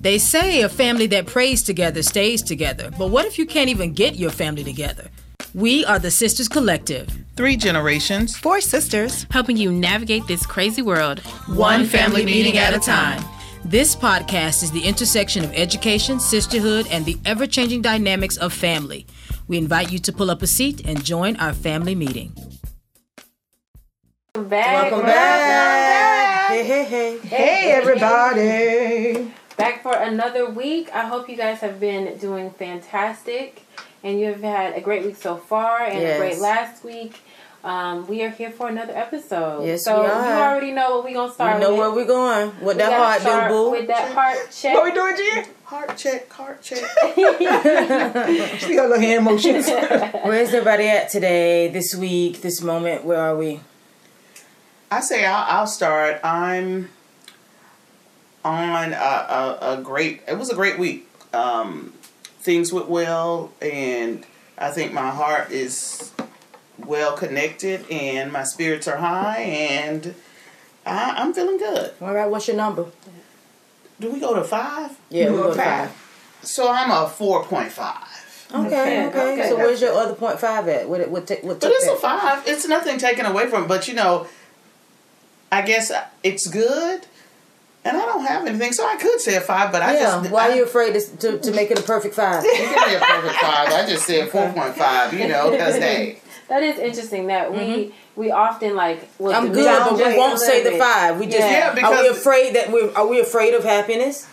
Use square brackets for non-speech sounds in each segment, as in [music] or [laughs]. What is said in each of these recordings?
They say a family that prays together stays together, but what if you can't even get your family together? We are the Sisters Collective, Three generations. Four sisters. helping you navigate this crazy world. one family meeting at a time. This podcast is the intersection of education, sisterhood, and the ever changing dynamics of family. We invite you to pull up a seat and join our family meeting. Back, Welcome back. Hey, hey, hey. Hey, everybody. Back for another week. I hope you guys have been doing fantastic, and you have had a great week so far, and Yes. a great last week. Um, we are here for another episode. Yes, so we you already know what we're gonna start You know with. where we're going. What We that heart do, boo. With that heart [laughs] check. What we doing, G? Heart check, heart check. [laughs] [laughs] She got little hand motions. Where's everybody at today, this week, this moment? Where are we? I say I'll, I'll start. I'm on a, a, a great. It was a great week. Um, things went well, and I think my heart is well connected, and my spirits are high, and I, I'm feeling good. All right, what's your number? Do we go to five? Yeah, we go to five. five. So I'm a four point five. Okay, okay. okay. So where's your other point five at? What what, ta- what But took it's a five. It's nothing taken away from. But you know, I guess it's good, and I don't have anything, so I could say a five. But I Yeah, just why I, are you afraid to, to, to make it a perfect five? [laughs] You give me a perfect five. I just said four point five. You know, because hey, [laughs] That is interesting. That we we often like. will I'm good, but we won't say little the five. We just Yeah, are we afraid that we are we afraid of happiness?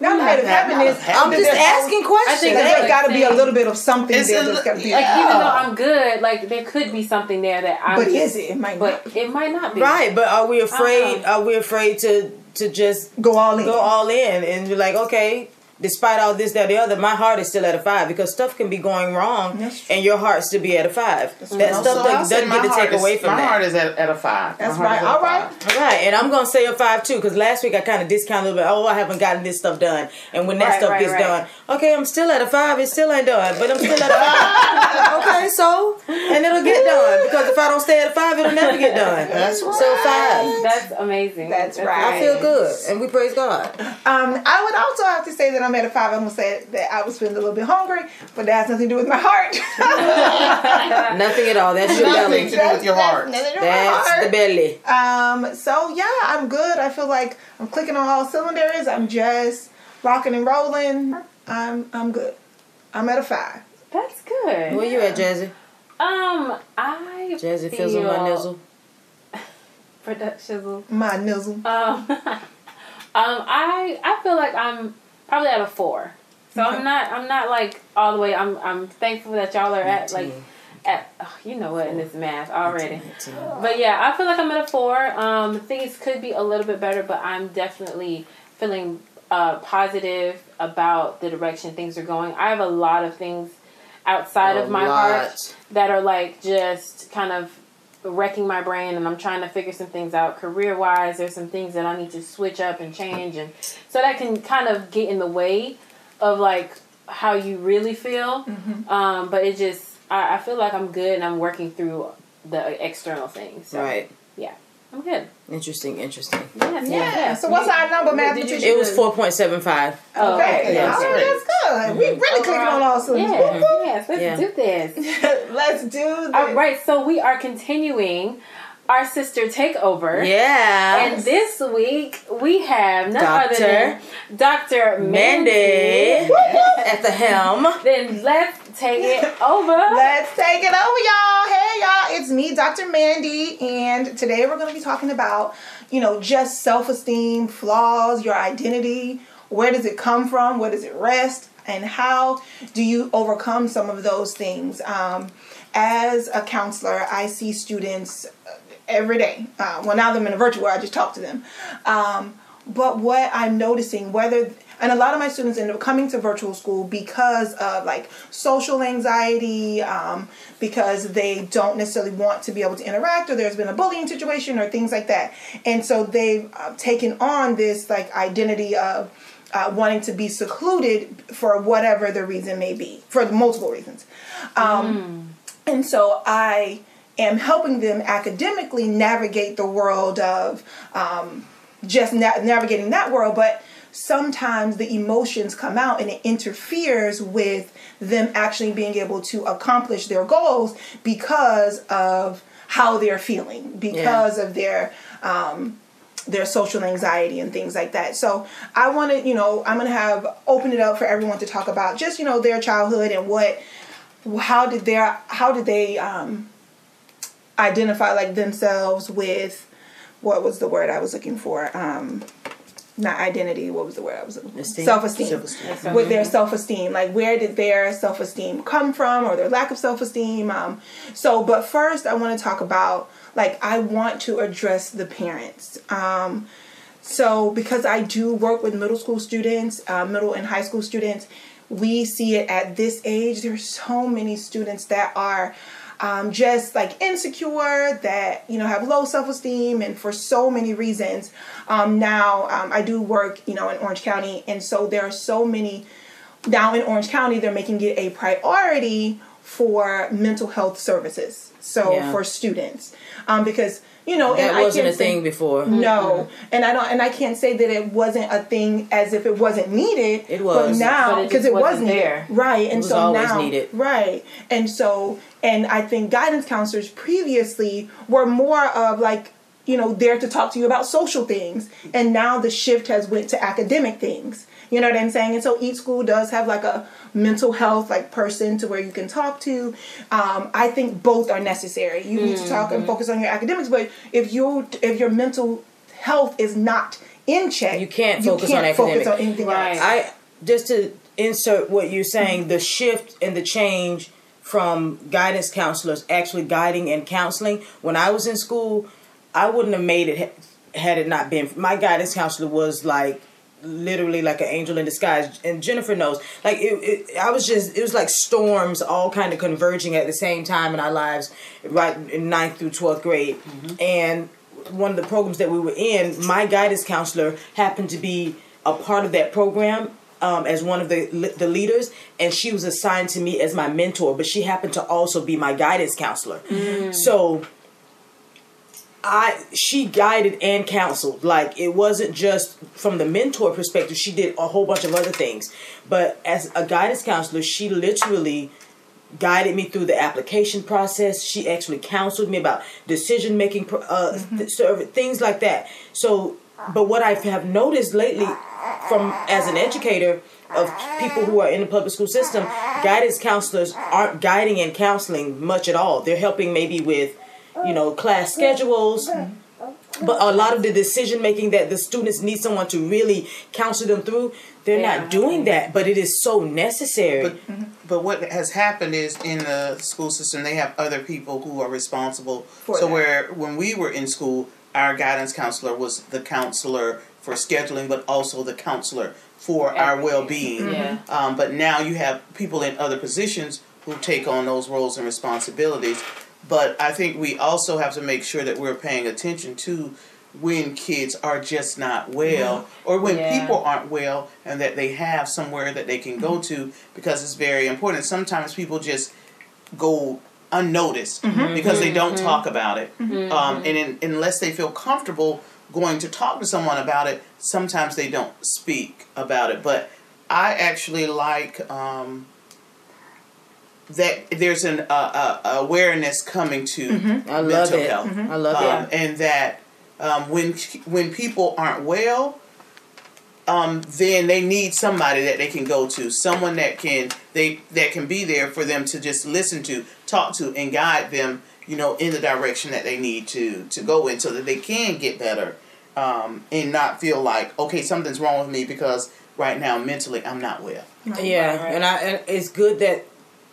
Not made of happiness. I'm just asking questions. think There's that's got to be a little bit of something It's there. a There's li- got to be. Like even though I'm good, like there could be something there that I'm. But is it? It might But not. it might not be. Right, but are we afraid? Uh-huh. Are we afraid to to just Go all in. go all in and be like, okay, despite all this, that, the other, my heart is still at a five because stuff can be going wrong and your heart still be at a five. That So stuff I'll doesn't, doesn't get to take is- away from my that. heart is at, at a five. That's heart right. is at a All right. five. Right, and I'm gonna say a five too because last week I kind of discounted a little bit. Oh, I haven't gotten this stuff done, and when that Right, stuff right, gets right. done, okay, I'm still at a five. It still ain't done, but I'm still at a five. [laughs] okay, so and it'll get done because if I don't stay at a five, it'll never get done. [laughs] That's right. So five. That's amazing. That's right. I feel good, and we praise God. Um, I would also have to say that I'm at a five. I'm gonna say that I was feeling a little bit hungry, but that has nothing to do with my heart. [laughs] Nothing at all. That's your Nothing belly. to do with your heart. Nothing to do with my That's heart. the belly. Um, so yeah, I'm good. I feel like I'm clicking on all cylinders. I'm just rocking and rolling. I'm I'm good. I'm at a five. That's good. Where you at, Jazzy? Um, I Jazzy feel fizzle my nizzle. [laughs] Production. My nizzle. Um, [laughs] um, I I feel like I'm probably at a four. So I'm not I'm not like all the way. I'm I'm thankful that y'all are at like at oh, you know what in this math already. But yeah, I feel like I'm at a four. Um, things could be a little bit better, but I'm definitely feeling uh, positive about the direction things are going. I have a lot of things outside A of my lot. heart that are like just kind of wrecking my brain and I'm trying to figure some things out career wise. There's some things that I need to switch up and change and so that can kind of get in the way of like how you really feel. Um, but it just I, I feel like I'm good and I'm working through the external things. So Right. Yeah. I'm good. Interesting, interesting. Yes, Yeah. yes, yes. So what's our number, Did you- mathematician? It was 4.75. Oh, Okay. Yeah. All right, that's good. We really mm-hmm. clicking on all cylinders. Yes, yes, let's Yeah. do this. [laughs] Let's do this. All right, so we are continuing our sister takeover. Yeah. And this week we have none other Dr. than Dr. Mandy Mandy. at the helm. Then let's take it [laughs] over. Let's take it over, y'all. Hey, y'all. It's me, Dr. Mandy, and today we're going to be talking about, you know, just self esteem, flaws, your identity. Where does it come from? Where does it rest? And how do you overcome some of those things? Um, as a counselor, I see students every day. Uh, well, now I'm in a virtual, I just talk to them. Um, but what I'm noticing, whether and a lot of my students end up coming to virtual school because of like social anxiety, um, because they don't necessarily want to be able to interact, or there's been a bullying situation, or things like that. And so they've uh, taken on this like identity of uh, wanting to be secluded for whatever the reason may be, for multiple reasons. Um, And so I am helping them academically navigate the world of um, just na- navigating that world, but sometimes the emotions come out and it interferes with them actually being able to accomplish their goals because of how they're feeling, because of their um, their social anxiety and things like that. So I want to, you know, I'm going to have open it up for everyone to talk about just, you know, their childhood and what, how did their, how did they um, identify like themselves with, what was the word I was looking for? Um, not identity. What was the word I was looking for? Self-esteem. Self-esteem. With their self-esteem, like where did their self-esteem come from, or their lack of self-esteem? Um, so, but first, I want to talk about like I want to address the parents. Um, so because I do work with middle school students, uh, middle and high school students, we see it at this age. There's so many students that are um, just like insecure, that you know have low self-esteem, and for so many reasons. Um, now um, I do work, you know, in Orange County, and so there are so many. Now in Orange County, they're making it a priority for mental health services. So Yeah. for students, um, because you know, That and I wasn't a can't say- thing before. no, and I don't, and I can't say that it wasn't a thing as if it wasn't needed. It but was. now But it because just it, was wasn't needed. there. right? And was so always now, needed. right? And so, and I think guidance counselors previously were more of like you know there to talk to you about social things, and now the shift has went to academic things. You know what I'm saying? And so each school does have like a mental health like person to where you can talk to. Um, I think both are necessary. You need to talk Mm-hmm. and focus on your academics, but if you if your mental health is not in check, You can't focus on focus academic. on anything Right. else. I just to insert what you're saying, the shift and the change from guidance counselors actually guiding and counseling. When I was in school, I wouldn't have made it had it not been. My guidance counselor was like literally like an angel in disguise and jennifer knows like it, it i was just it was like storms all kind of converging at the same time in our lives right in ninth through 12th grade and one of the programs that we were in my guidance counselor happened to be a part of that program um, as one of the the leaders, and she was assigned to me as my mentor. But she happened to also be my guidance counselor. So I she guided and counseled. Like it wasn't just from the mentor perspective. She did a whole bunch of other things. But as a guidance counselor, she literally guided me through the application process. She actually counseled me about decision making, uh, of things like that. So, but what I have noticed lately, from as an educator of people who are in the public school system, guidance counselors aren't guiding and counseling much at all. They're helping maybe with, you know, class schedules. But a lot of the decision making that the students need someone to really counsel them through, they're Yeah. not doing that. But it is so necessary. But but what has happened is in the school system they have other people who are responsible. For so that. where when we were in school, our guidance counselor was the counselor for scheduling, but also the counselor for our well being. Yeah. Um, but now you have people in other positions who take on those roles and responsibilities. But I think we also have to make sure that we're paying attention to when kids are just not well mm-hmm. or when Yeah. people aren't well and that they have somewhere that they can go mm-hmm. to because it's very important. Sometimes people just go unnoticed mm-hmm. because they don't talk about it. Um, and in, unless they feel comfortable going to talk to someone about it, sometimes they don't speak about it. But I actually like um, that there's an uh, uh, awareness coming to I love mental it. health, I love um, it. and that um, when when people aren't well, um, then they need somebody that they can go to, someone that can they that can be there for them to just listen to, talk to, and guide them, you know, in the direction that they need to to go in, so that they can get better, um, and not feel like okay something's wrong with me because right now mentally I'm not well. Yeah, and I and it's good that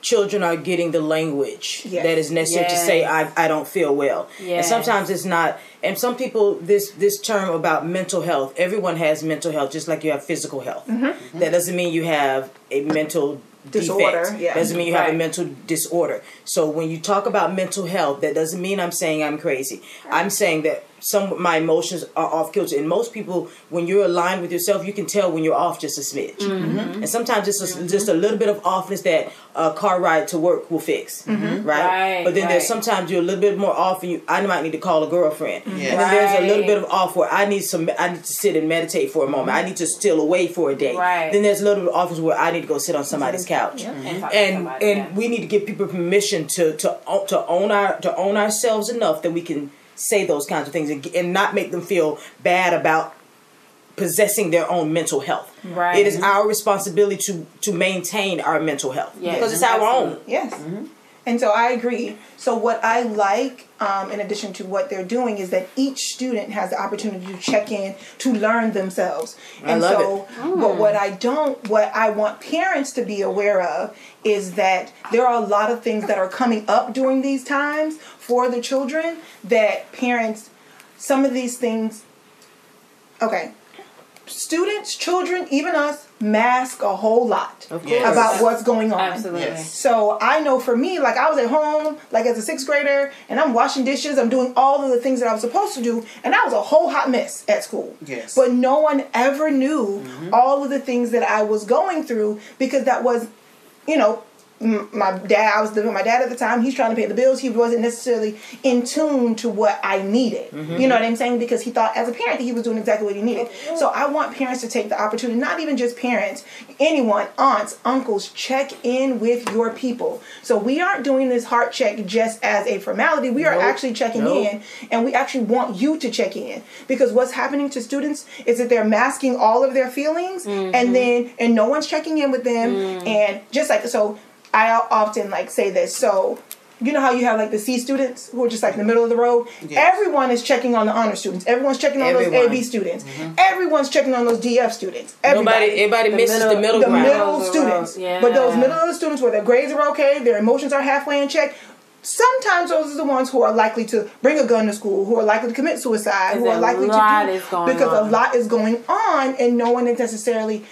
children are getting the language Yes. that is necessary to say I, I don't feel well. And sometimes it's not and some people this this term about mental health, everyone has mental health just like you have physical health. Mm-hmm. Mm-hmm. That doesn't mean you have a mental Disorder, yeah. Doesn't mean you have a mental disorder. So when you talk about mental health, that doesn't mean I'm saying I'm crazy. I'm saying that some my emotions are off kilter. And most people, when you're aligned with yourself, you can tell when you're off just a smidge. Mm-hmm. mm-hmm. And sometimes it's a, mm-hmm. just a little bit of offness that a car ride to work will fix, mm-hmm. right? Right, But then there's sometimes you're a little bit more off, and you I might need to call a girlfriend. And then there's a little bit of off where I need some. I need to sit and meditate for a moment. I need to steal away for a day. Right. Then there's a little bit of office where I need to go sit on somebody's couch And talk to and somebody, and yeah. we need to give people permission to to to own our to own ourselves enough that we can say those kinds of things and, and not make them feel bad about possessing their own mental health. Right. It is mm-hmm. our responsibility to to maintain our mental health Yes, because it's our own. absolutely. Yes. Mm-hmm. And so I agree. So what I like, um, in addition to what they're doing, is that each student has the opportunity to check in to learn themselves. And love so, but what I don't, what I want parents to be aware of is that there are a lot of things that are coming up during these times for the children that parents, some of these things, okay, students, children, even us, mask a whole lot Of Yes. about what's going on. Absolutely. Yes. So I know for me, like I was at home, like as a sixth grader, and I'm washing dishes, I'm doing all of the things that I was supposed to do, and I was a whole hot mess at school. Yes. But no one ever knew mm-hmm. all of the things that I was going through because that was, you know, m- my dad. I was living with my dad at the time. He's trying to pay the bills. He wasn't necessarily in tune to what I needed. You know what I'm saying? Because he thought, as a parent, that he was doing exactly what he needed. So I want parents to take the opportunity, not even just parents, anyone, aunts, uncles, check in with your people. So we aren't doing this heart check just as a formality. We are Nope. actually checking Nope. in, and we actually want you to check in because what's happening to students is that they're masking all of their feelings, mm-hmm. and then and no one's checking in with them, mm. and just like so. I often like say this. So, you know how you have like the C students who are just like in the mm-hmm. middle of the road. Yes. Everyone is checking on the honor students. Everyone's checking on those AB students. Mm-hmm. Everyone's checking on those DF students. Everybody. Nobody, everybody The misses middle- the middle the ground. middle Middle students. yeah. But those middle of the students where their grades are okay, their emotions are halfway in check. Sometimes those are the ones who are likely to bring a gun to school, who are likely to commit suicide, who are likely to do because on. a lot is going on, and no one is necessarily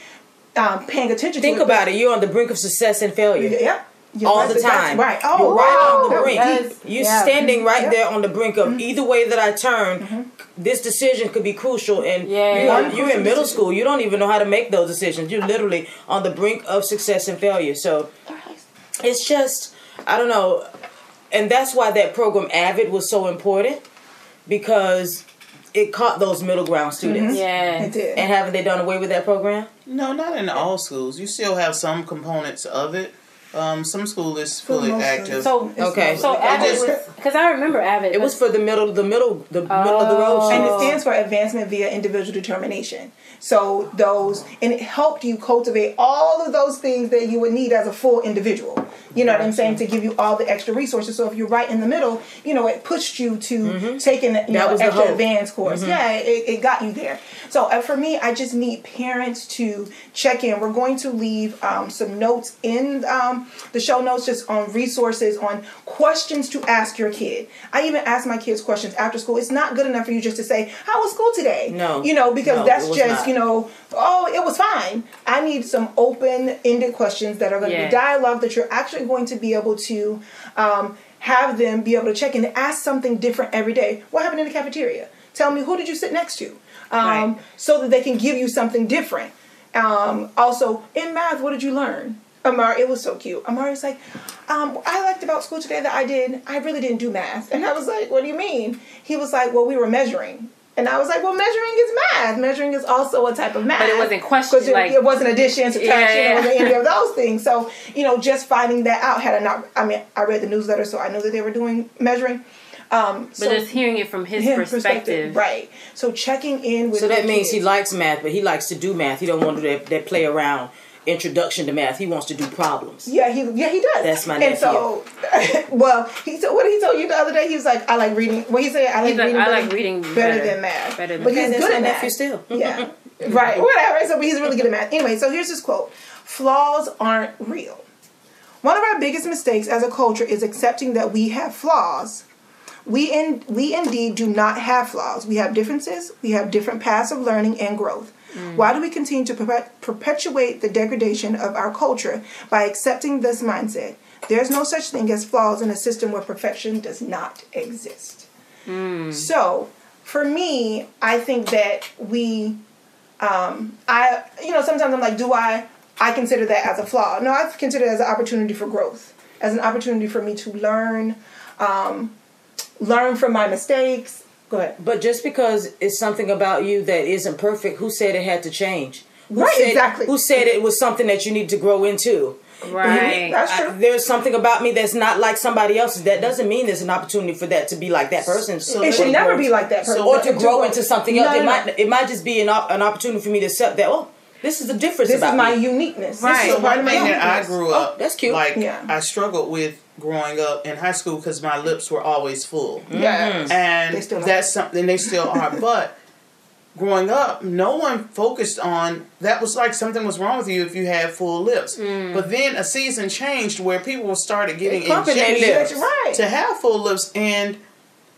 um, paying attention Think to it. about it. You're on the brink of success and failure. Yep. Yeah, all the time. Right. Oh, You're right wow. on the brink. Yes. You're Yeah. standing right Yep. there on the brink of either way that I turn. Mm-hmm. This decision could be crucial, and Yeah. you're, you're in middle decision. school. You don't even know how to make those decisions. You're literally on the brink of success and failure. So it's just I don't know, and that's why that program Avid was so important because it caught those middle ground mm-hmm. students. Yeah. It did. And haven't they done away with that program? No, not in all schools. You still have some components of it. Um, some school is fully active. So Okay. So Avid because I remember Avid. It was for the middle, the middle, the middle of the road. Oh. and it stands for advancement via individual determination. So those and it helped you cultivate all of those things that you would need as a full individual. You know what I'm saying to give you all the extra resources. So if you're right in the middle, you know it pushed you to taking you know, was the extra hope. advanced course. Yeah, it, it got you there. So uh, for me, I just need parents to check in. We're going to leave um, some notes in um, the show notes just on resources on questions to ask your kid. I even ask my kids questions after school. It's not good enough for you just to say, "How was school today?" No. you know, because No, that's just not. you know, oh, it was fine. I need some open-ended questions that are going to Yeah. be dialogue that you're actually going to be able to um, have them be able to check in and ask something different every day. What happened in the cafeteria? Tell me who did you sit next to, um, Right. so that they can give you something different. Um, also, in math, what did you learn? Amari, it was so cute. Amari's like, um, I liked about school today that I did, I really didn't do math. And I was like, what do you mean? He was like, well, we were measuring. And I was like, well, measuring is math. Measuring is also a type of math. But it wasn't question- 'Cause it, like- it wasn't addition, subtraction, Yeah, yeah. it wasn't any of [laughs] those things. So, you know, just finding that out had I not, I mean, I read the newsletter, so I knew that they were doing measuring. Um, but so just hearing it from his him perspective. Right. So checking in with So that your means he likes math, but he likes to do math. He don't want to do that, that play around introduction to math. He wants to do problems. Yeah, he yeah he does. That's my And so, [laughs] well, he told what did he told you the other day? He was like, I like reading. What he said, I like He's like, reading. I like reading better, better. than math. Better than but he's good my at math. nephew still. [laughs] Yeah, right. Whatever. So but he's really good at math. Anyway, so here's his quote: "Flaws aren't real." One of our biggest mistakes as a culture is accepting that we have flaws. We in we indeed do not have flaws. We have differences. We have different paths of learning and growth. Why do we continue to perpet- perpetuate the degradation of our culture by accepting this mindset? There's no such thing as flaws in a system where perfection does not exist. So, for me, I think that we, um, I, you know, sometimes I'm like, do I, I consider that as a flaw. No, I consider it as an opportunity for growth, as an opportunity for me to learn, um, learn from my mistakes. Go ahead. But just because it's something about you that isn't perfect, who said it had to change? Who Right, said, exactly. Who said it was something that you need to grow into? Right. That's I- true. there's something about me that's not like somebody else's. That doesn't mean there's an opportunity for that to be like that person. it should never be like that person. or to grow into something else. No, it no, no. might it might just be an, an opportunity for me to accept that. Oh, this is the difference This about is my me. uniqueness. Right. This is So part one of my thing that I grew oh, up, Oh, that's cute. Like Yeah. I struggled with growing up in high school because my lips were always full, Yes. They and still that's something they still are. [laughs] but growing up, no one focused on that. Was like something was wrong with you if you had full lips. But then a season changed where people started getting They injections. Right. to have full lips and.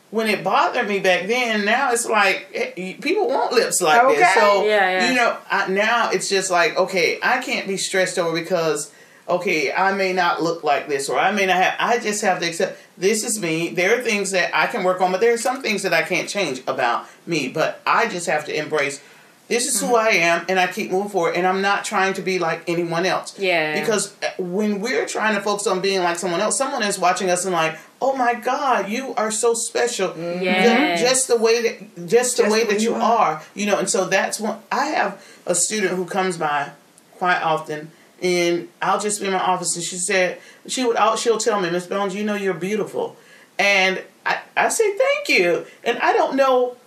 When it bothered me back then, now it's like eh, people want lips like this. So Yeah, yeah. you know, I, now it's just like okay, I can't be stressed over because okay, I may not look like this or I may not have. I just have to accept this is me. There are things that I can work on, but there are some things that I can't change about me. But I just have to embrace. This is who I am, and I keep moving forward. And I'm not trying to be like anyone else. Yeah. Because uh, when we're trying to focus on being like someone else, someone is watching us and like, oh my God, you are so special. Yes. Ju- Just the way that, just the Just way that you are. are, you know. And so that's one. I have a student who comes by quite often, and I'll just be in my office, and she said she would. She'll tell me, Miss Bones, you know you're beautiful, and I, I say thank you, and I don't know.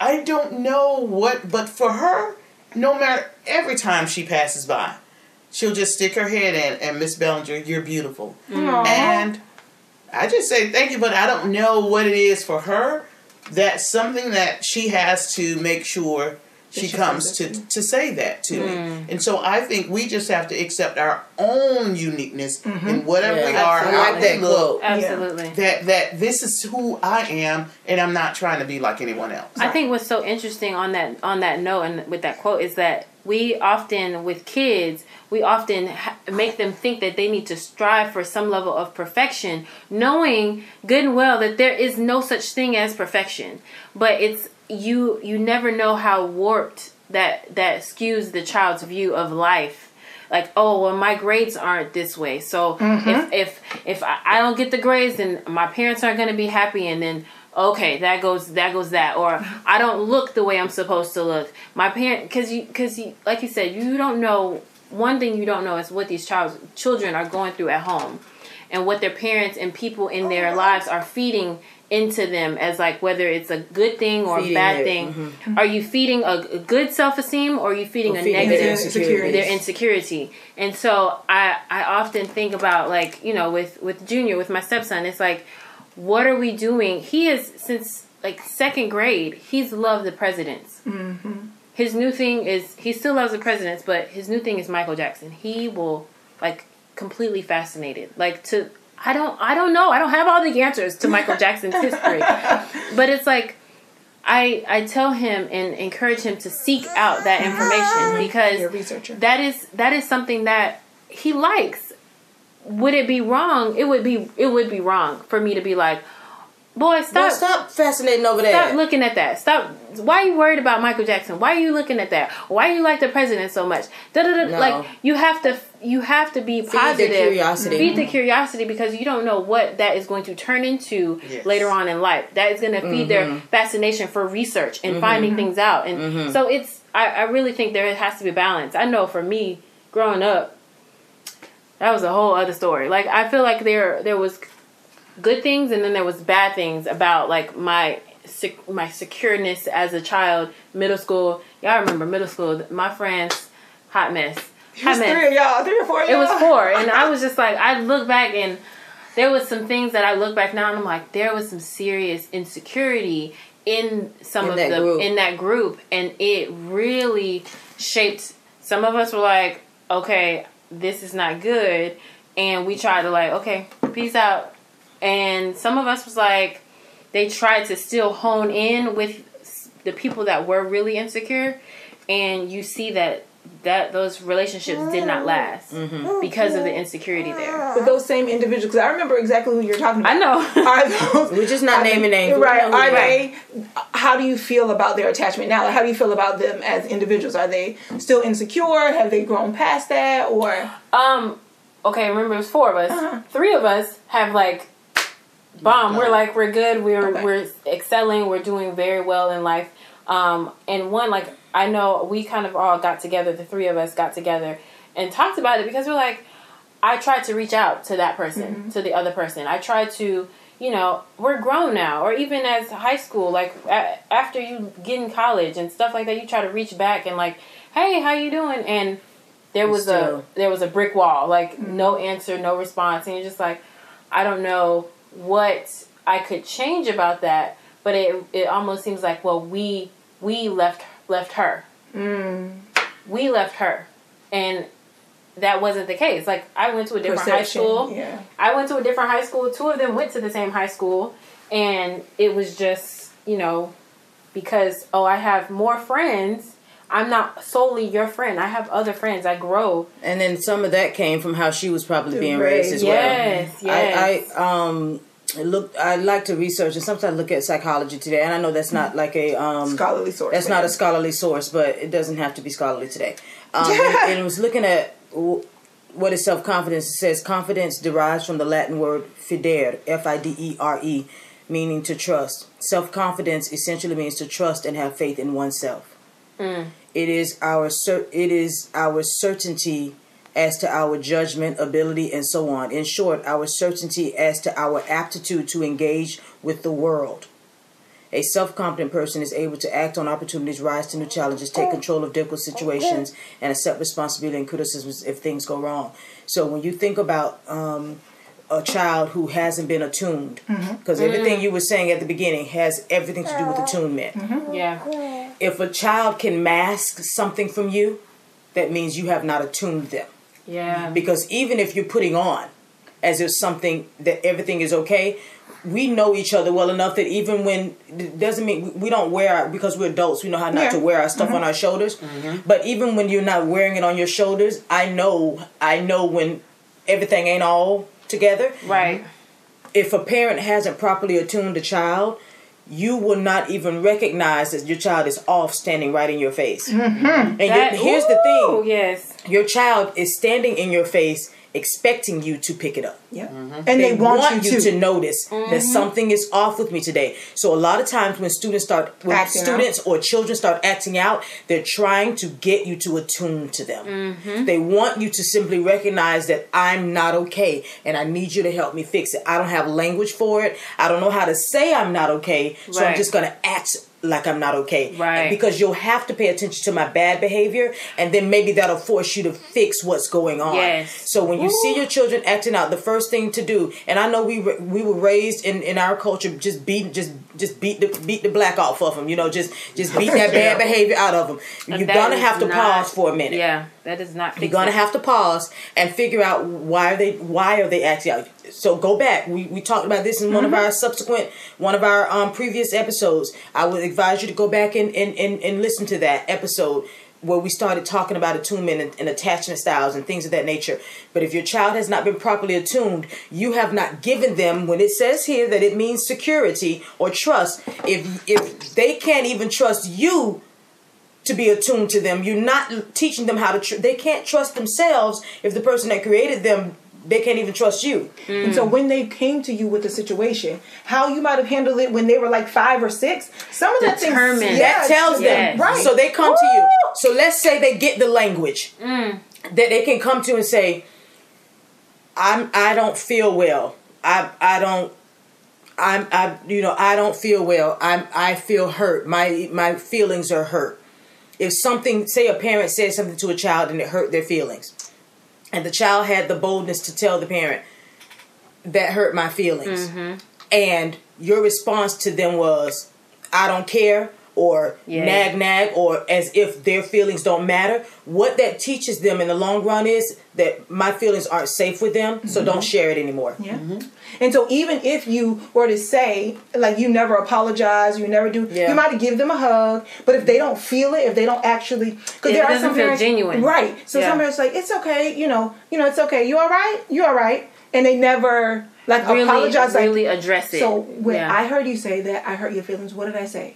I don't know what, but for her, no matter every time she passes by, she'll just stick her head in and Miss Bellinger, you're beautiful. Aw. And I just say thank you, but I don't know what it is for her. That's something that she has to make sure she she comes to to say that to me. Mm. And so I think we just have to accept our own uniqueness in mm-hmm. whatever we are, I how like we that look. quote. Absolutely. That that this is who I am, and I'm not trying to be like anyone else. I think what's so interesting on that on that note and with that quote is that we often with kids we often ha- make them think that they need to strive for some level of perfection, knowing good and well that there is no such thing as perfection. But it's you you never know how warped that that skews the child's view of life. Like oh well my grades aren't this way. So mm-hmm. if if if I, I don't get the grades then my parents aren't going to be happy and then okay that goes that goes that. Or i don't look the way i'm supposed to look. My parent because you because you like you said you don't know one thing you don't know is what these child children are going through at home and what their parents and people in their lives are feeding into them as like whether it's a good thing or a bad it, thing. Mm-hmm. are you feeding a, a good self-esteem or are you feeding Or a feeding negative? their insecurities. their insecurity. And so i i often think about like you know with with junior with my stepson it's like what are we doing? He is since like second grade he's loved the presidents. Mm-hmm. His new thing is he still loves the presidents but his new thing is michael jackson. He will like completely fascinated like to i don't i don't know i don't have all the answers to michael jackson's history [laughs] but it's like I I tell him and encourage him to seek out that information ah, because You're a researcher. that is that is something that he likes. Would it be wrong? It would be it would be wrong for me to be like, boy, stop Well, stop fascinating over that. stop looking at that. Stop. Why are you worried about Michael Jackson? Why are you looking at that? Why do you like the president so much? Da, da, da. No. Like you have to you have to be the positive. curiosity. Feed the mm-hmm. curiosity because you don't know what that is going to turn into Yes. later on in life. That is going to feed their mm-hmm. fascination for research and mm-hmm. finding things out. And so it's I, I really think there has to be balance. I know for me growing up, that was a whole other story. Like I feel like there there was good things and then there was bad things about like my sec- my secureness as a child middle school y'all remember middle school my friends hot mess It hot was mess three of y'all, three or four it y'all. was four and [laughs] i was just like i look back and there was some things that i look back now and i'm like there was some serious insecurity in some In of the group. in that group and it really shaped some of us were like okay this is not good and we tried to like okay peace out and some of us was like they tried to still hone in with the people that were really insecure and you see that that those relationships did not last Mm-hmm. because of the insecurity there. But those same individuals, because I remember exactly who you're talking about. I know. [laughs] Are those, We're just not naming names, Right. know Are they they, how do you feel about their attachment now? Like, how do you feel about them as individuals? Are they still insecure? Have they grown past that? Or, Um. Okay. Remember, it was four of us. Uh-huh. Three of us have like bomb. We're like we're good. We're Okay. we're excelling. We're doing very well in life. Um. And one like I know we kind of all got together. The three of us got together and talked about it because we're like, I tried to reach out to that person, to the other person. I tried to. You know, we're grown now, or even as high school, like a- after you get in college and stuff like that, you try to reach back and like, hey, how you doing? And there was Still. a there was a brick wall, like no answer, no response, and you're just like, I don't know what I could change about that, but it it almost seems like well we we left left her, hmm. we left her, and that wasn't the case. Like I went to a different Perception, high school. yeah. I went to a different high school. Two of them went to the same high school, and it was just you know because oh I have more friends. I'm not solely your friend. I have other friends. I grow. And then some of that came from how she was probably being Raised, raised as Yes, well. yes. I, I um look I like to research and sometimes I look at psychology today and I know that's not like a um scholarly source. that's not a scholarly source, but it doesn't have to be scholarly today. [laughs] Um, and, and it was looking at w- what is self confidence. It says confidence derives from the Latin word fidere, F I D E R E, meaning to trust. Self confidence essentially means to trust and have faith in oneself. It is our it is our certainty as to our judgment, ability, and so on. In short, our certainty as to our aptitude to engage with the world. A self confident person is able to act on opportunities, rise to new challenges, take control of difficult situations, and accept responsibility and criticisms if things go wrong. So when you think about um, a child who hasn't been attuned, mm-hmm. because everything mm. you were saying at the beginning has everything to do with uh, attunement. Mm-hmm. Yeah. If a child can mask something from you, that means you have not attuned them Yeah. because even if you're putting on as if something that everything is okay we know each other well enough that even when it doesn't mean we don't wear our, because we're adults we know how not Yeah. to wear our stuff mm-hmm. on our shoulders but even when you're not wearing it on your shoulders i know i know when everything ain't all together Right. if a parent hasn't properly attuned a child you will not even recognize that your child is off standing right in your face mm-hmm. and That- here's the thing Yes. your child is standing in your face expecting you to pick it up. Yeah. Mm-hmm. And they, want, you, to. notice that mm-hmm. something is off with me today. So a lot of times when students start when Acting students or children start acting out, they're trying to get you to attune to them. Mm-hmm. They want you to simply recognize that I'm not okay and I need you to help me fix it. I don't have language for it. I don't know how to say I'm not okay. So I'm just going to act like I'm not okay. Right. Because you'll have to pay attention to my bad behavior and then maybe that'll force you to fix what's going on. Yes. So when you see your children acting out, the first thing to do, and I know we were- we were raised in, in our culture just beat just just beat the beat the black off of them, you know, just just beat that [laughs] bad behavior out of them. You're going to have to not- pause for a minute. Yeah, that is not. You're gonna have to pause and figure out why are they why are they acting out. So go back. We we talked about this in one of our subsequent one of our um previous episodes. I would advise you to go back and and, and, and listen to that episode where we started talking about attunement and, and attachment styles and things of that nature. But if your child has not been properly attuned, you have not given them when it says here that it means security or trust. If if they can't even trust you to be attuned to them. You're not teaching them how to. Tr- they can't trust themselves if the person that created them they can't even trust you. And so mm. when they came to you with the situation, how you might have handled it when they were like five or six, some of that things Determined. that tells yes. them. Right. So they come to you. So let's say they get the language mm. that they can come to and say, "I'm. I don't feel well. I. I don't." I'm I you know I don't feel well. I'm I feel hurt. My my feelings are hurt. If something say a parent says something to a child and it hurt their feelings. And the child had the boldness to tell the parent that hurt my feelings. Mm-hmm. And your response to them was I don't care or Yeah. nag nag or as if their feelings don't matter. What that teaches them in the long run is that my feelings aren't safe with them, so don't mm-hmm. share it anymore. Yeah. Mm-hmm. And so even if you were to say like you never apologize, you never do, Yeah. you might give them a hug. But if they don't feel it, if they don't actually, because there it are doesn't some feel parents, genuine. right? So Yeah. some parents like it's okay, you know, you know, it's okay. You all right? You all right? And they never like Really, apologize. like, really address it. so when Yeah. I heard you say that, I hurt your feelings. What did I say?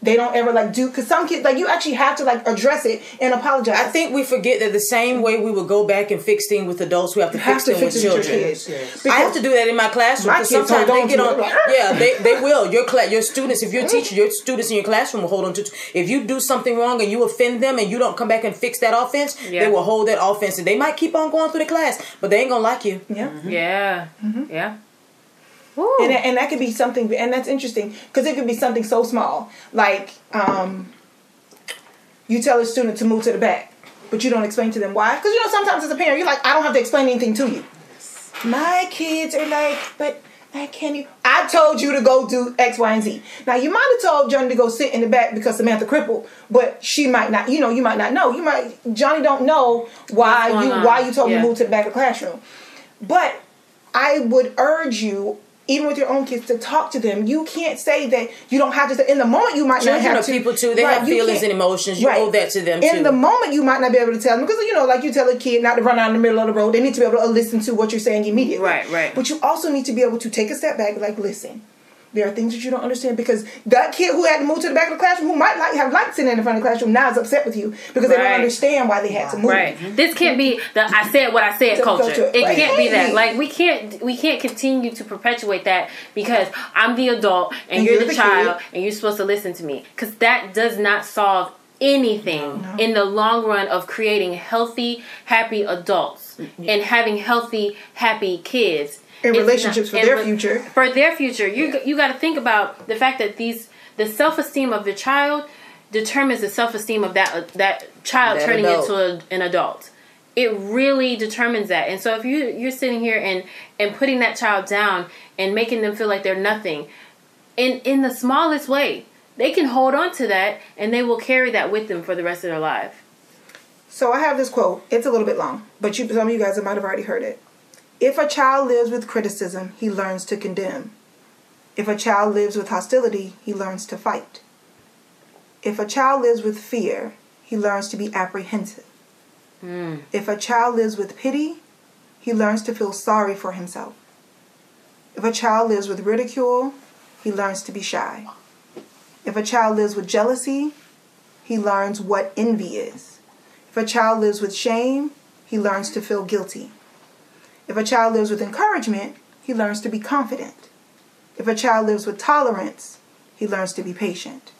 They don't ever like do because some kids like you actually have to like address it and apologize. I think we forget that the same way we would go back and fix things with adults, we have to you fix things with it with children. kids. Yes. I have to do that in my classroom My because kids sometimes hold they get on. it. [laughs] Yeah, they, they [laughs] will. Your class, your students. If you're a teacher, your students in your classroom will hold on to. If you do something wrong and you offend them and you don't come back and fix that offense, Yeah. they will hold that offense and they might keep on going through the class, but they ain't gonna like you. yeah. yeah, Mm-hmm. yeah. And that, and that could be something and that's interesting because it could be something so small like um, you tell a student to move to the back but you don't explain to them why because you know sometimes as a parent you're like i don't have to explain anything to you my kids are like but I can't even. I told you to go do X, Y, and Z. Now you might have told Johnny to go sit in the back because Samantha crippled, but she might not. You know, you might not know. You might Johnny don't know why you on. why you told him to move to the back of the classroom. But I would urge you, even with your own kids, to talk to them. You can't say that you don't have to. In the moment, you might Children not have to. people too. They Right, have feelings and emotions. You right. owe that to them In too. the moment, you might not be able to tell them because you know, like you tell a kid not to run out in the middle of the road. They need to be able to listen to what you're saying immediately. Right, right. But you also need to be able to take a step back, like listen. There are things that you don't understand because that kid who had to move to the back of the classroom, who might like have liked sitting in the front of the classroom, now is upset with you because they don't understand why they had to move. Right. This can't be the I said what I said culture. culture. It Right. can't be that. Like we can't we can't continue to perpetuate that because I'm the adult and, And you're, you're the, the child kid. and you're supposed to listen to me. Cuz that does not solve anything in the long run of creating healthy, happy adults mm-hmm. and having healthy, happy kids. And It's relationships for their re- future. For their future. You you got to think about the fact that these the self-esteem of the child determines the self-esteem of that that child That turning adult. into a, an adult. It really determines that. And so if you you're sitting here and and putting that child down and making them feel like they're nothing in in the smallest way, they can hold on to that and they will carry that with them for the rest of their life. So I have this quote. It's a little bit long, but you, some of you guys might have already heard it. If a child lives with criticism, he learns to condemn. If a child lives with hostility, he learns to fight. If a child lives with fear, he learns to be apprehensive. Hmm. If a child lives with pity, he learns to feel sorry for himself. If a child lives with ridicule, he learns to be shy. If a child lives with jealousy, he learns what envy is. If a child lives with shame, he learns to feel guilty. If a child lives with encouragement, he learns to be confident. If a child lives with tolerance, he learns to be patient.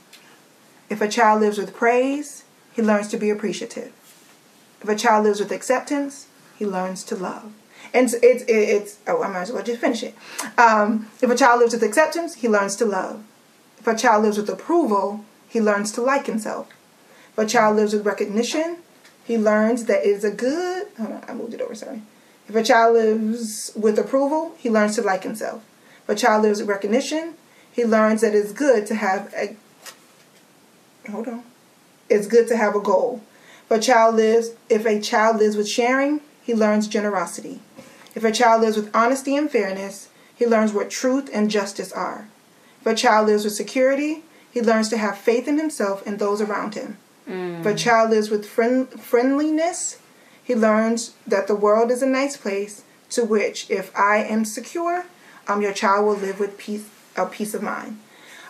If a child lives with praise, he learns to be appreciative. If a child lives with acceptance, he learns to love. And it's, it's, it's oh, I might as well just finish it. Um, if a child lives with acceptance, he learns to love. If a child lives with approval, he learns to like himself. If a child lives with recognition, he learns that it is a good. On, I moved it over. Sorry. If a child lives with approval, he learns to like himself. If a child lives with recognition, he learns that it's good to have a. Hold on. It's good to have a goal. If a child lives, if a child lives with sharing, he learns generosity. If a child lives with honesty and fairness, he learns what truth and justice are. If a child lives with security, he learns to have faith in himself and those around him. If a mm. child lives with friend, friendliness, he learns that the world is a nice place to which, if I am secure, um, your child will live with peace, a peace of mind.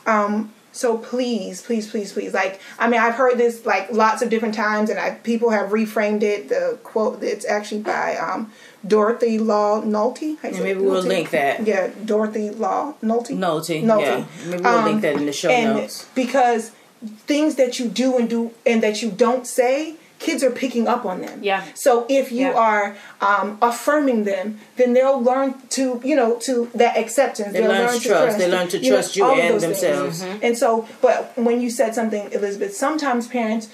Um, so please, please, please, please, like I mean, I've heard this like lots of different times, and I, people have reframed it. The quote, it's actually by um, Dorothy Law Nolte. Say maybe we'll Nolte? link that. Yeah, Dorothy Law Nolte. Nolte, Nolte. yeah. Maybe we'll link that in the show and notes. Because things that you do and do and that you don't say, kids are picking up on them. Yeah. So if you Yeah. are um, affirming them, then they'll learn to, you know, to that acceptance. They They'll learn to trust. They learn to you know, trust you all of and those things. themselves. Mm-hmm. And so, but when you said something, Elizabeth, sometimes parents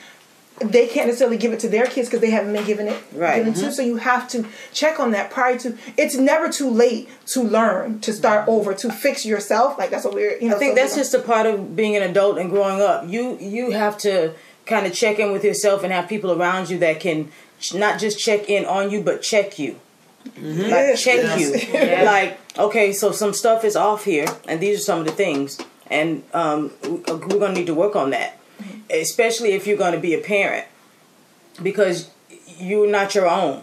they can't necessarily give it to their kids because they haven't been given it Right. given to. Mm-hmm. So you have to check on that prior to. It's never too late to learn, to start mm-hmm. over, to fix yourself. Like that's what we're. You know, I think so- that's just a part of being an adult and growing up. You you have to kind of check in with yourself and have people around you that can ch- not just check in on you but check you. Mm-hmm. Like Yes, check yes. you. [laughs] Like okay, so some stuff is off here, and these are some of the things, and um, we- uh, we're gonna need to work on that, mm-hmm. especially if you're gonna be a parent, because you're not your own.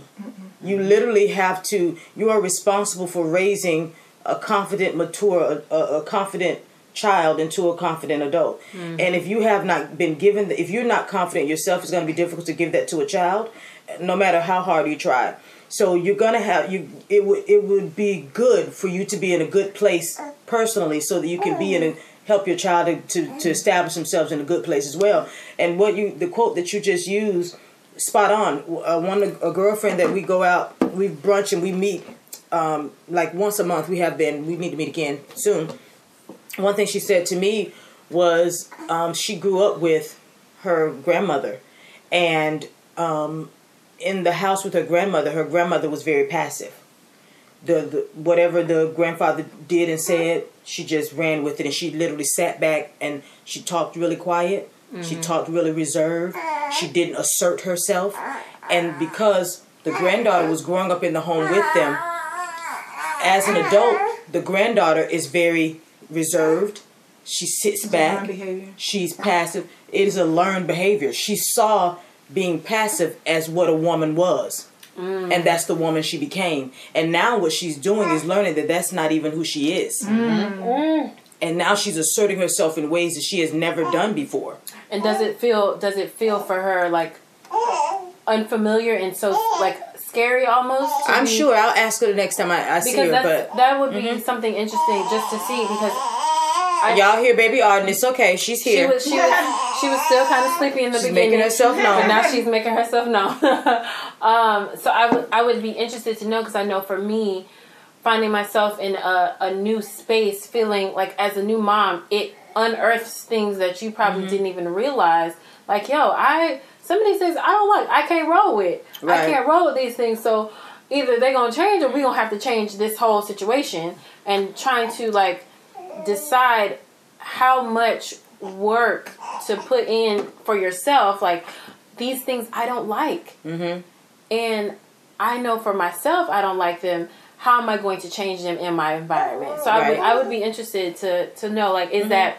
You literally have to. You are responsible for raising a confident, mature, a, a, a confident child into a confident adult. And if you have not been given, the, if you're not confident yourself, it's going to be difficult to give that to a child, no matter how hard you try. So you're gonna have you. It would it would be good for you to be in a good place personally, so that you can be in a help your child to, to, to establish themselves in a good place as well. And what you the quote that you just used, spot on. Uh, one a girlfriend that we go out, we brunch and we meet um, like once a month. We have been. We need to meet again soon. One thing she said to me was um, she grew up with her grandmother, and um, in the house with her grandmother, her grandmother was very passive. The, the whatever the grandfather did and said, she just ran with it, and she literally sat back and she talked really quiet. She talked really reserved. She didn't assert herself, and because the granddaughter was growing up in the home with them, as an adult, the granddaughter is very reserved. She sits back. She's passive. It is a learned behavior. She saw being passive as what a woman was. And that's the woman she became. And now what she's doing is learning that that's not even who she is. And now she's asserting herself in ways that she has never done before. And does it feel does it feel for her like unfamiliar and so like scary almost? I'm be- sure I'll ask her the next time I, I see because her. that's, But that would be something interesting just to see because I, y'all hear baby Arden. It's okay. She's she here. was she was she was still kind of sleepy in the She's beginning. making herself known. But now she's making herself known. [laughs] um, so I would I would be interested to know because I know for me, finding myself in a, a new space, feeling like as a new mom, it unearths things that you probably Mm-hmm. didn't even realize. Like yo, I some of these things I don't like. I can't roll with. I can't roll with these things. So either they're gonna change or we're gonna have to change this whole situation and trying to like decide how much work to put in for yourself like these things i don't like Mhm. and i know for myself i don't like them how am i going to change them in my environment so i would i would be interested to to know like is that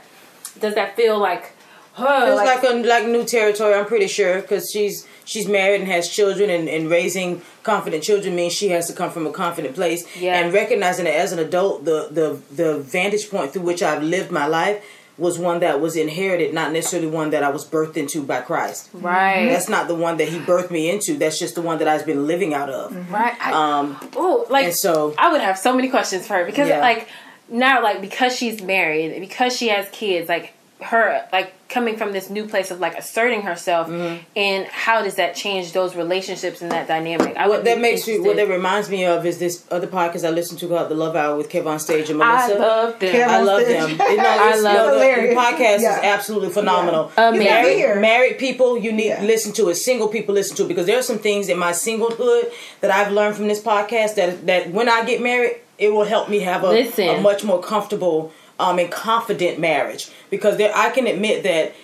does that feel like It's like, like a, like new territory. I'm pretty sure because she's she's married and has children, and, and raising confident children means she has to come from a confident place. Yes. And recognizing that as an adult, the the the vantage point through which I've lived my life was one that was inherited, not necessarily one that I was birthed into by Christ. right That's not the one that He birthed me into. That's just the one that I've been living out of. right Um, oh like so I would have so many questions for her because Yeah. like now like because she's married because she has kids like her like coming from this new place of like asserting herself Mm-hmm. and how does that change those relationships and that dynamic I what that be makes me, what that reminds me of is this other podcast I listened to called The Love Hour with Kevon Stage and Melissa I love them Kevin- I love Stage. them. You know, [laughs] I it's- love no, the- the, podcast Yeah. is absolutely phenomenal. Yeah. Amazing. Married, married people, you need Yeah. to listen to it. Single people, listen to it because there are some things in my singlehood that I've learned from this podcast that that when I get married, it will help me have a, Listen. a much more comfortable um, and confident marriage. Because there, I can admit that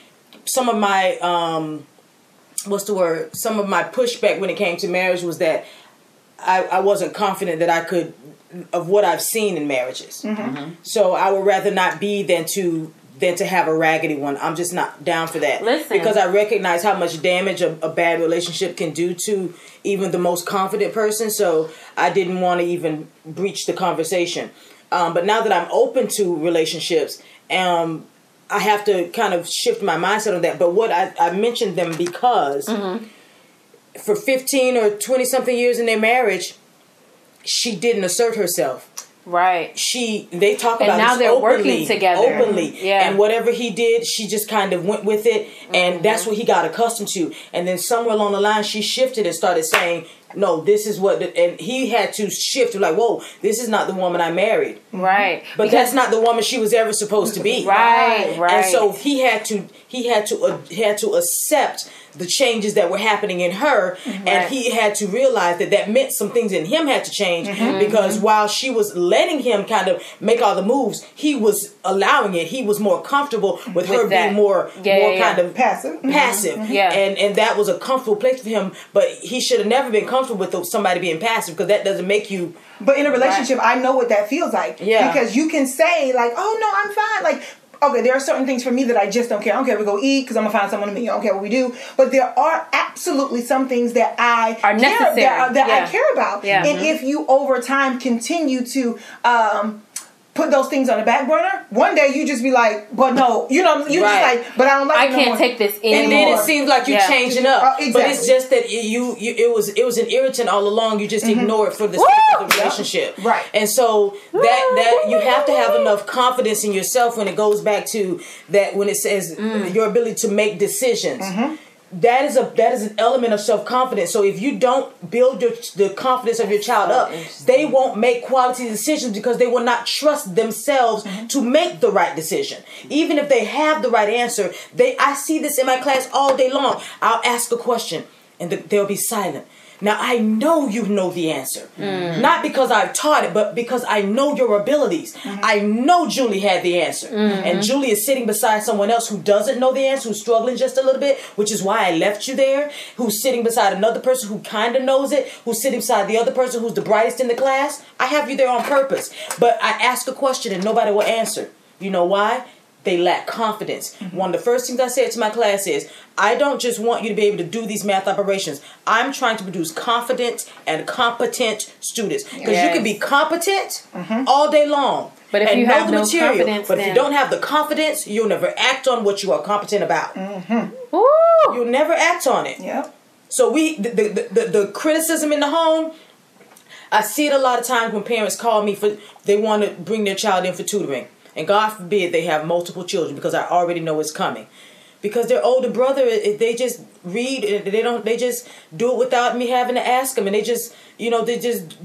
some of my um, what's the word? Some of my pushback when it came to marriage was that I, I wasn't confident that I could of what I've seen in marriages. So I would rather not be than to than to have a raggedy one. I'm just not down for that. Listen. because I recognize how much damage a, a bad relationship can do to even the most confident person. So I didn't want to even breach the conversation. Um, but now that I'm open to relationships, um, I have to kind of shift my mindset on that. But what I, I mentioned them because for 15 or 20 something years in their marriage, she didn't assert herself. right She they talk And about now they're openly, working together. openly, Yeah. And whatever he did, she just kind of went with it, and Mm-hmm. that's what he got accustomed to. And then somewhere along the line, she shifted and started saying, no, this is what, the, and he had to shift like, whoa, this is not the woman I married. Right. But Because- that's not the woman she was ever supposed to be. Right, right. And so he had to he had to uh, had to accept the changes that were happening in her, mm-hmm. Right. and he had to realize that that meant some things in him had to change mm-hmm. Mm-hmm. because while she was letting him kind of make all the moves, he was allowing it. He was more comfortable with, her that. being more Yeah, more yeah, kind yeah. of Passive. passive. Yeah. and and that was a comfortable place for him. But he should have never been comfortable with somebody being passive because that doesn't make you. But in a relationship, I know what that feels like. Yeah. Because you can say like, "Oh no, I'm fine." Like, okay, there are certain things for me that I just don't care. I don't care if we go eat because I'm gonna find someone to meet. I don't care what we do. But there are absolutely some things that I Are care, necessary. that, that Yeah. I care about. Yeah. And if you over time continue to um, put those things on the back burner, one day you just be like, "But no," you know, you Right. just like, "But I don't like I it can't more." take this in And then it seems like you're Yeah. changing up, Uh, but it's just that you, you it was it was an irritant all along. You just ignore it for the sake of the relationship, Right. And so that that you have to have enough confidence in yourself when it goes back to that when it says your ability to make decisions. That is a that is an element of self confidence. So if you don't build your, the confidence of your child up, they won't make quality decisions because they will not trust themselves mm-hmm. to make the right decision. Even if they have the right answer, they I see this in my class all day long. I'll ask a question and th- they'll be silent. Now I know you know the answer, mm. not because I've taught it, but because I know your abilities. Mm-hmm. I know Julie had the answer, mm-hmm. and Julie is sitting beside someone else who doesn't know the answer, who's struggling just a little bit, which is why I left you there. Who's sitting beside another person who kind of knows it, who's sitting beside the other person who's the brightest in the class. I have you there on purpose, but I ask a question and nobody will answer. You know why? They lack confidence. Mm-hmm. One of the first things I said to my class is, I don't just want you to be able to do these math operations. I'm trying to produce confident and competent students. Because you can be competent mm-hmm. all day long. But if and you have the no material, confidence, but if you don't have the confidence, you'll never act on what you are competent about. Mm-hmm. Woo! You'll never act on it. Yep. So we the, the, the, the criticism in the home, I see it a lot of times when parents call me for they want to bring their child in for tutoring. And God forbid they have multiple children because I already know it's coming. Because their older brother, they just read. They don't. They just do it without me having to ask them, and they just, you know, they just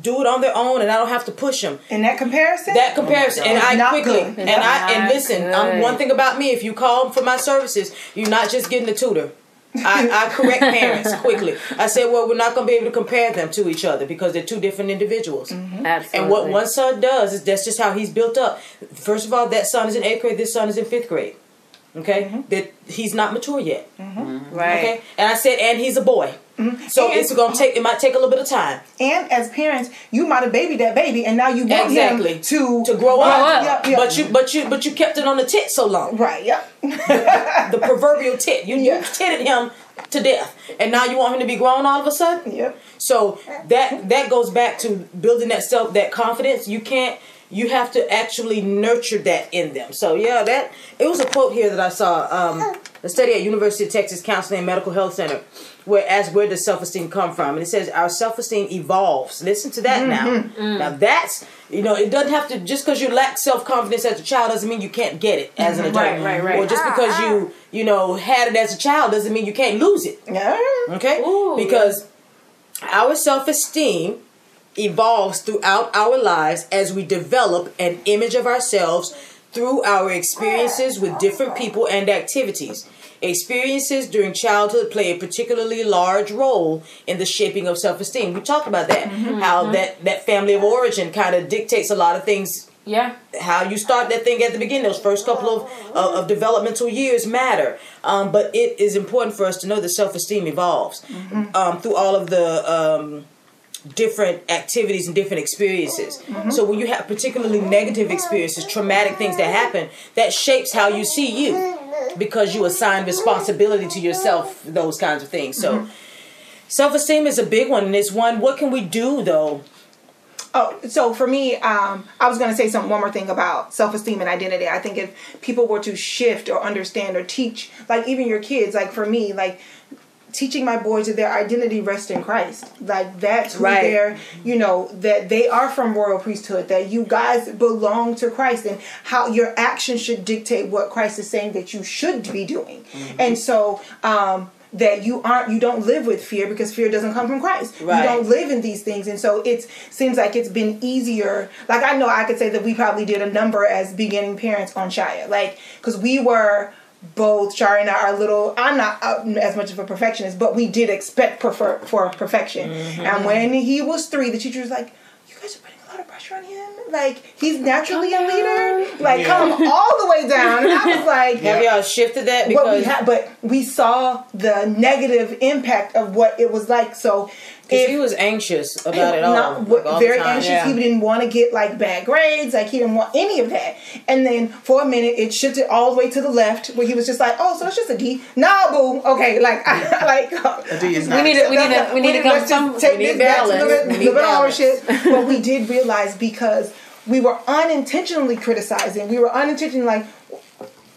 do it on their own, and I don't have to push them In that comparison, that comparison and I not quickly good. and I and listen um, one thing about me if you call for my services you're not just getting a tutor I, I correct parents quickly. I said well we're not going to be able to compare them to each other because they're two different individuals. Absolutely. and what one son does is that's just how he's built up. First of all that son is in eighth grade this son is in fifth grade okay mm-hmm. that he's not mature yet mm-hmm. Mm-hmm. right. okay and I said and he's a boy so And- it's going to take it might take a little bit of time and as parents, you might have babied that baby, and now you want Exactly. him to to grow up, up. Yep, yep. but you but you but you kept it on the tit so long right, yep. [laughs] the proverbial tit. You, Yeah. you titted him to death, and now you want him to be grown all of a sudden. Yep. So that that goes back to building that self, that confidence. You can't. You have to actually nurture that in them. So yeah, that it was a quote here that I saw. Um, a study at University of Texas Counseling and Medical Health Center, where asked where does self esteem come from, and it says our self esteem evolves. Listen to that now. Mm-hmm. Mm. Now mm. that's you know it doesn't have to just because you lack self confidence as a child doesn't mean you can't get it as an mm-hmm. adult. Right, right, right. Or just ah, because you ah. you know had it as a child doesn't mean you can't lose it. Yeah. Okay? Ooh, because our self esteem evolves throughout our lives as we develop an image of ourselves through our experiences with different people and activities. Experiences during childhood play a particularly large role in the shaping of self esteem. We talked about that, how that, that family of origin kind of dictates a lot of things Yeah. how you start that thing at the beginning those first couple of, of, of developmental years matter um, but it is important for us to know that self-esteem evolves um, through all of the um, different activities and different experiences so when you have particularly negative experiences traumatic things that happen that shapes how you see you because you assign responsibility to yourself those kinds of things so self-esteem is a big one and it's one what can we do though Oh, so for me, um, I was going to say something. One more thing about self-esteem and identity. I think if people were to shift or understand or teach, like even your kids, like for me, like teaching my boys that their identity rests in Christ. Like that's who Right. they're, you know, that they are from royal priesthood. That you guys belong to Christ, and how your actions should dictate what Christ is saying that you should be doing. And so. um that you aren't you don't live with fear because fear doesn't come from Christ. Right. You don't live in these things, and so it seems like it's been easier. Like I know I could say that we probably did a number as beginning parents on Shia, like because we were both Shari and I are a little. I'm not uh, as much of a perfectionist, but we did expect prefer, for perfection. And when he was three, the teacher was like, "You guys are putting a lot of pressure on him. Like he's naturally a leader. Like Yeah. come all the way down." And I was [laughs] like, Have y'all shifted that what we because had, but we saw the negative impact of what it was like. So Because he was anxious about it all. not- like, w- all the very time. anxious. Yeah. He didn't want to get like bad grades. Like he didn't want any of that. And then for a minute, it shifted all the way to the left, where he was just like, "Oh, so it's just a D." Nah, boo. Okay, like, [laughs] like A D is [laughs] We not. need to- we need to- we need to come let's some- take we this need back to balance. the, We the need little balance. ownership. [laughs] but we did realize because we were unintentionally criticizing. We were unintentionally like,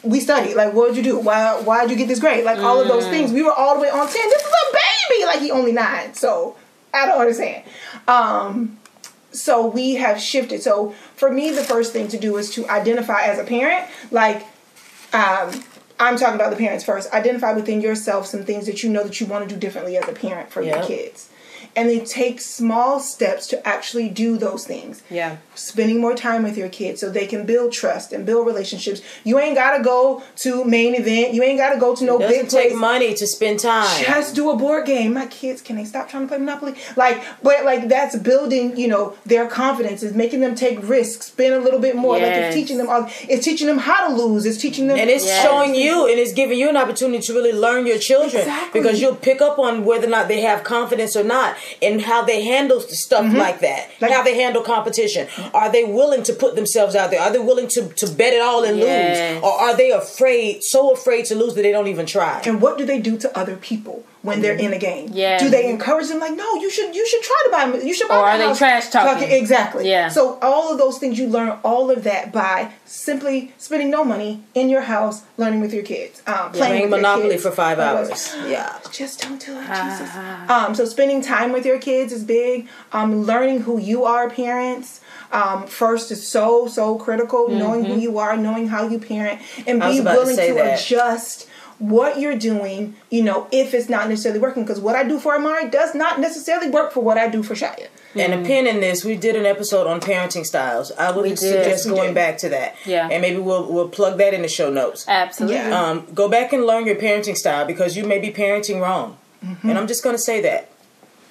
we studied. Like, what did you do? Why why did you get this grade? Like all of Mm. those things. We were all the way on ten. This Like he only nine. So I don't understand. Um so we have shifted. So for me, the first thing to do is to identify as a parent, like um I'm talking about the parents first. Identify within yourself some things that you know that you want to do differently as a parent for your kids. And then take small steps to actually do those things Yeah. Spending more time with your kids so they can build trust and build relationships. You ain't gotta go to main event. You ain't gotta go to no It big doesn't take place. money to spend time. Just do a board game. My kids, can they stop trying to play Monopoly? Like, but like that's building, you know, their confidence. Is making them take risks, spend a little bit more. Like it's teaching them. all It's teaching them how to lose. It's teaching them. And it's Yes. showing you and it's giving you an opportunity to really learn your children Exactly. because you'll pick up on whether or not they have confidence or not and how they handle stuff like that. Mm-hmm. Like- how they handle competition. Are they willing to put themselves out there? Are they willing to, to bet it all and Yes. lose? Or are they afraid, so afraid to lose that they don't even try? And what do they do to other people when they're in a game? Yeah. Do they encourage them like, no, you should you should try to buy you should buy Or my are they house." trash talking? Exactly. Yeah. So all of those things you learn all of that by simply spending no money in your house, learning with your kids, um, playing Playing with your Monopoly kids. for five Like, hours. Yeah. Just don't do it, Jesus. Um, so spending time with your kids is big. Um, learning who you are, parents. Um, first is so so critical. Knowing who you are, knowing how you parent, and be about to willing to adjust what you're doing. You know, if it's not necessarily working, because what I do for Amari does not necessarily work for what I do for Shia. And a pin in this, we did an episode on parenting styles. I would We suggest Yes, going back to that. Yeah. And maybe we'll we'll plug that in the show notes. Absolutely. Yeah. um, go back and learn your parenting style because you may be parenting wrong. Mm-hmm. And I'm just going to say that.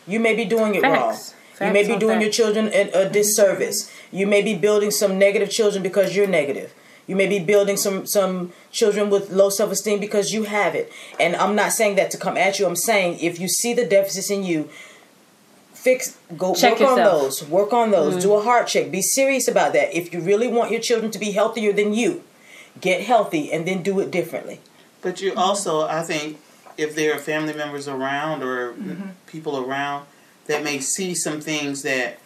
You may be doing it Facts. wrong. You may be on doing your children a, a disservice. You may be building some negative children because you're negative. You may be building some some children with low self esteem because you have it. And I'm not saying that to come at you. I'm saying if you see the deficits in you, fix go Check work yourself. on those. Work on those. Mm-hmm. Do a heart check. Be serious about that. If you really want your children to be healthier than you, get healthy and then do it differently. But you also, I think, if there are family members around or mm-hmm. people around that may see some things that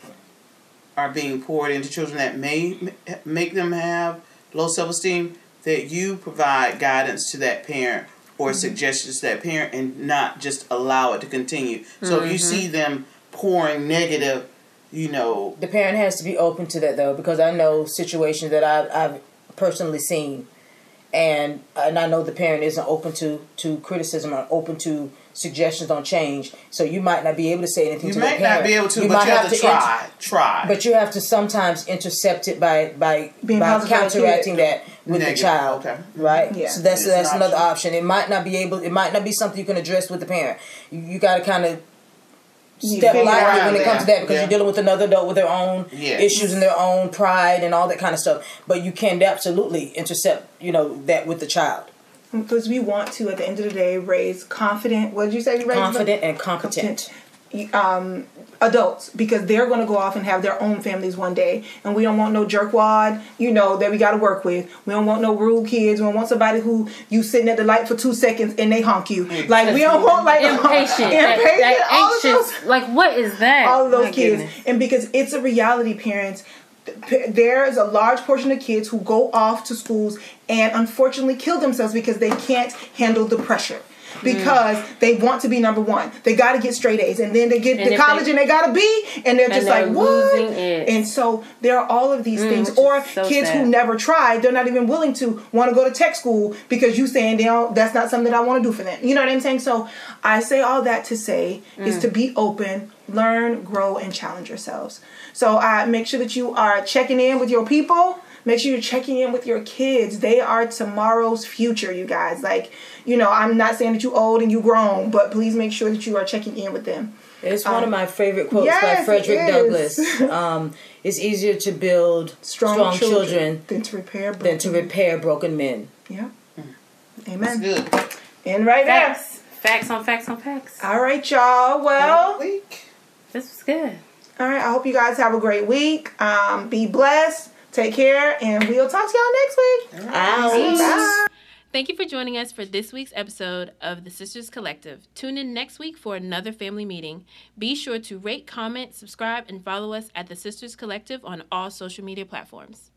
are being poured into children that may make them have low self esteem, that you provide guidance to that parent or mm-hmm. suggestions to that parent and not just allow it to continue. So if you mm-hmm. see them pouring negative, you know, the parent has to be open to that though because i know situations that i've, I've personally seen. And and i know the parent isn't open to to criticism or open to suggestions on change so you might not be able to say anything you to may the parent not be able to, You but might you have, to int- try. try. but you have to sometimes intercept it by by Being by counteracting that with Negative, the child okay. right Yeah. so that's It's that's an another option. option it might not be able it might not be something you can address with the parent you, you got to kind of step lightly when it comes to that because Yeah. you're dealing with another adult with their own Yeah. issues and their own pride and all that kind of stuff. But you can absolutely intercept, you know, that with the child. Because we want to, at the end of the day, raise confident. What did you say? We raise Confident and competent. um, adults because they're going to go off and have their own families one day and we don't want no jerkwad you know that we got to work with we don't want no rude kids we don't want somebody who you sitting at the light for two seconds and they honk you like we don't want like impatient, [laughs] that, impatient that all of those- anxious. Like, what is that? all of those My kids goodness. and because it's a reality parents th- there's a large portion of kids who go off to schools and unfortunately kill themselves because they can't handle the pressure hmm. because they want to be number one. They got to get straight A's, and then they get And to college they- and they got to be, and they're just they're like what? And so there are all of these hmm, things, or so kids who never tried. They're not even willing to want to go to tech school because you saying they don't. That's not something that I want to do for them. You know what I'm saying? So I say all that to say is hmm. to be open, learn, grow, and challenge yourselves. So uh, make sure that you are checking in with your people. Make sure you're checking in with your kids. They are tomorrow's future, you guys. Like, you know, I'm not saying that you old and you grown, but please make sure that you are checking in with them. It's one of my favorite quotes yes, by Frederick is. Douglass. [laughs] Um, it's easier to build Strong, strong, children, children, than to repair than to broken- repair broken men. Yeah. It's Amen. good. And right there. Facts. Facts on facts on facts. All right, y'all. Well, week. This was good. all right. I hope you guys have a great week. Um, be blessed. Take care, and we'll talk to y'all next week. Bye. Thank you for joining us for this week's episode of the Sisters Collective. Tune in next week for another family meeting. Be sure to rate, comment, subscribe, and follow us at the Sisters Collective on all social media platforms.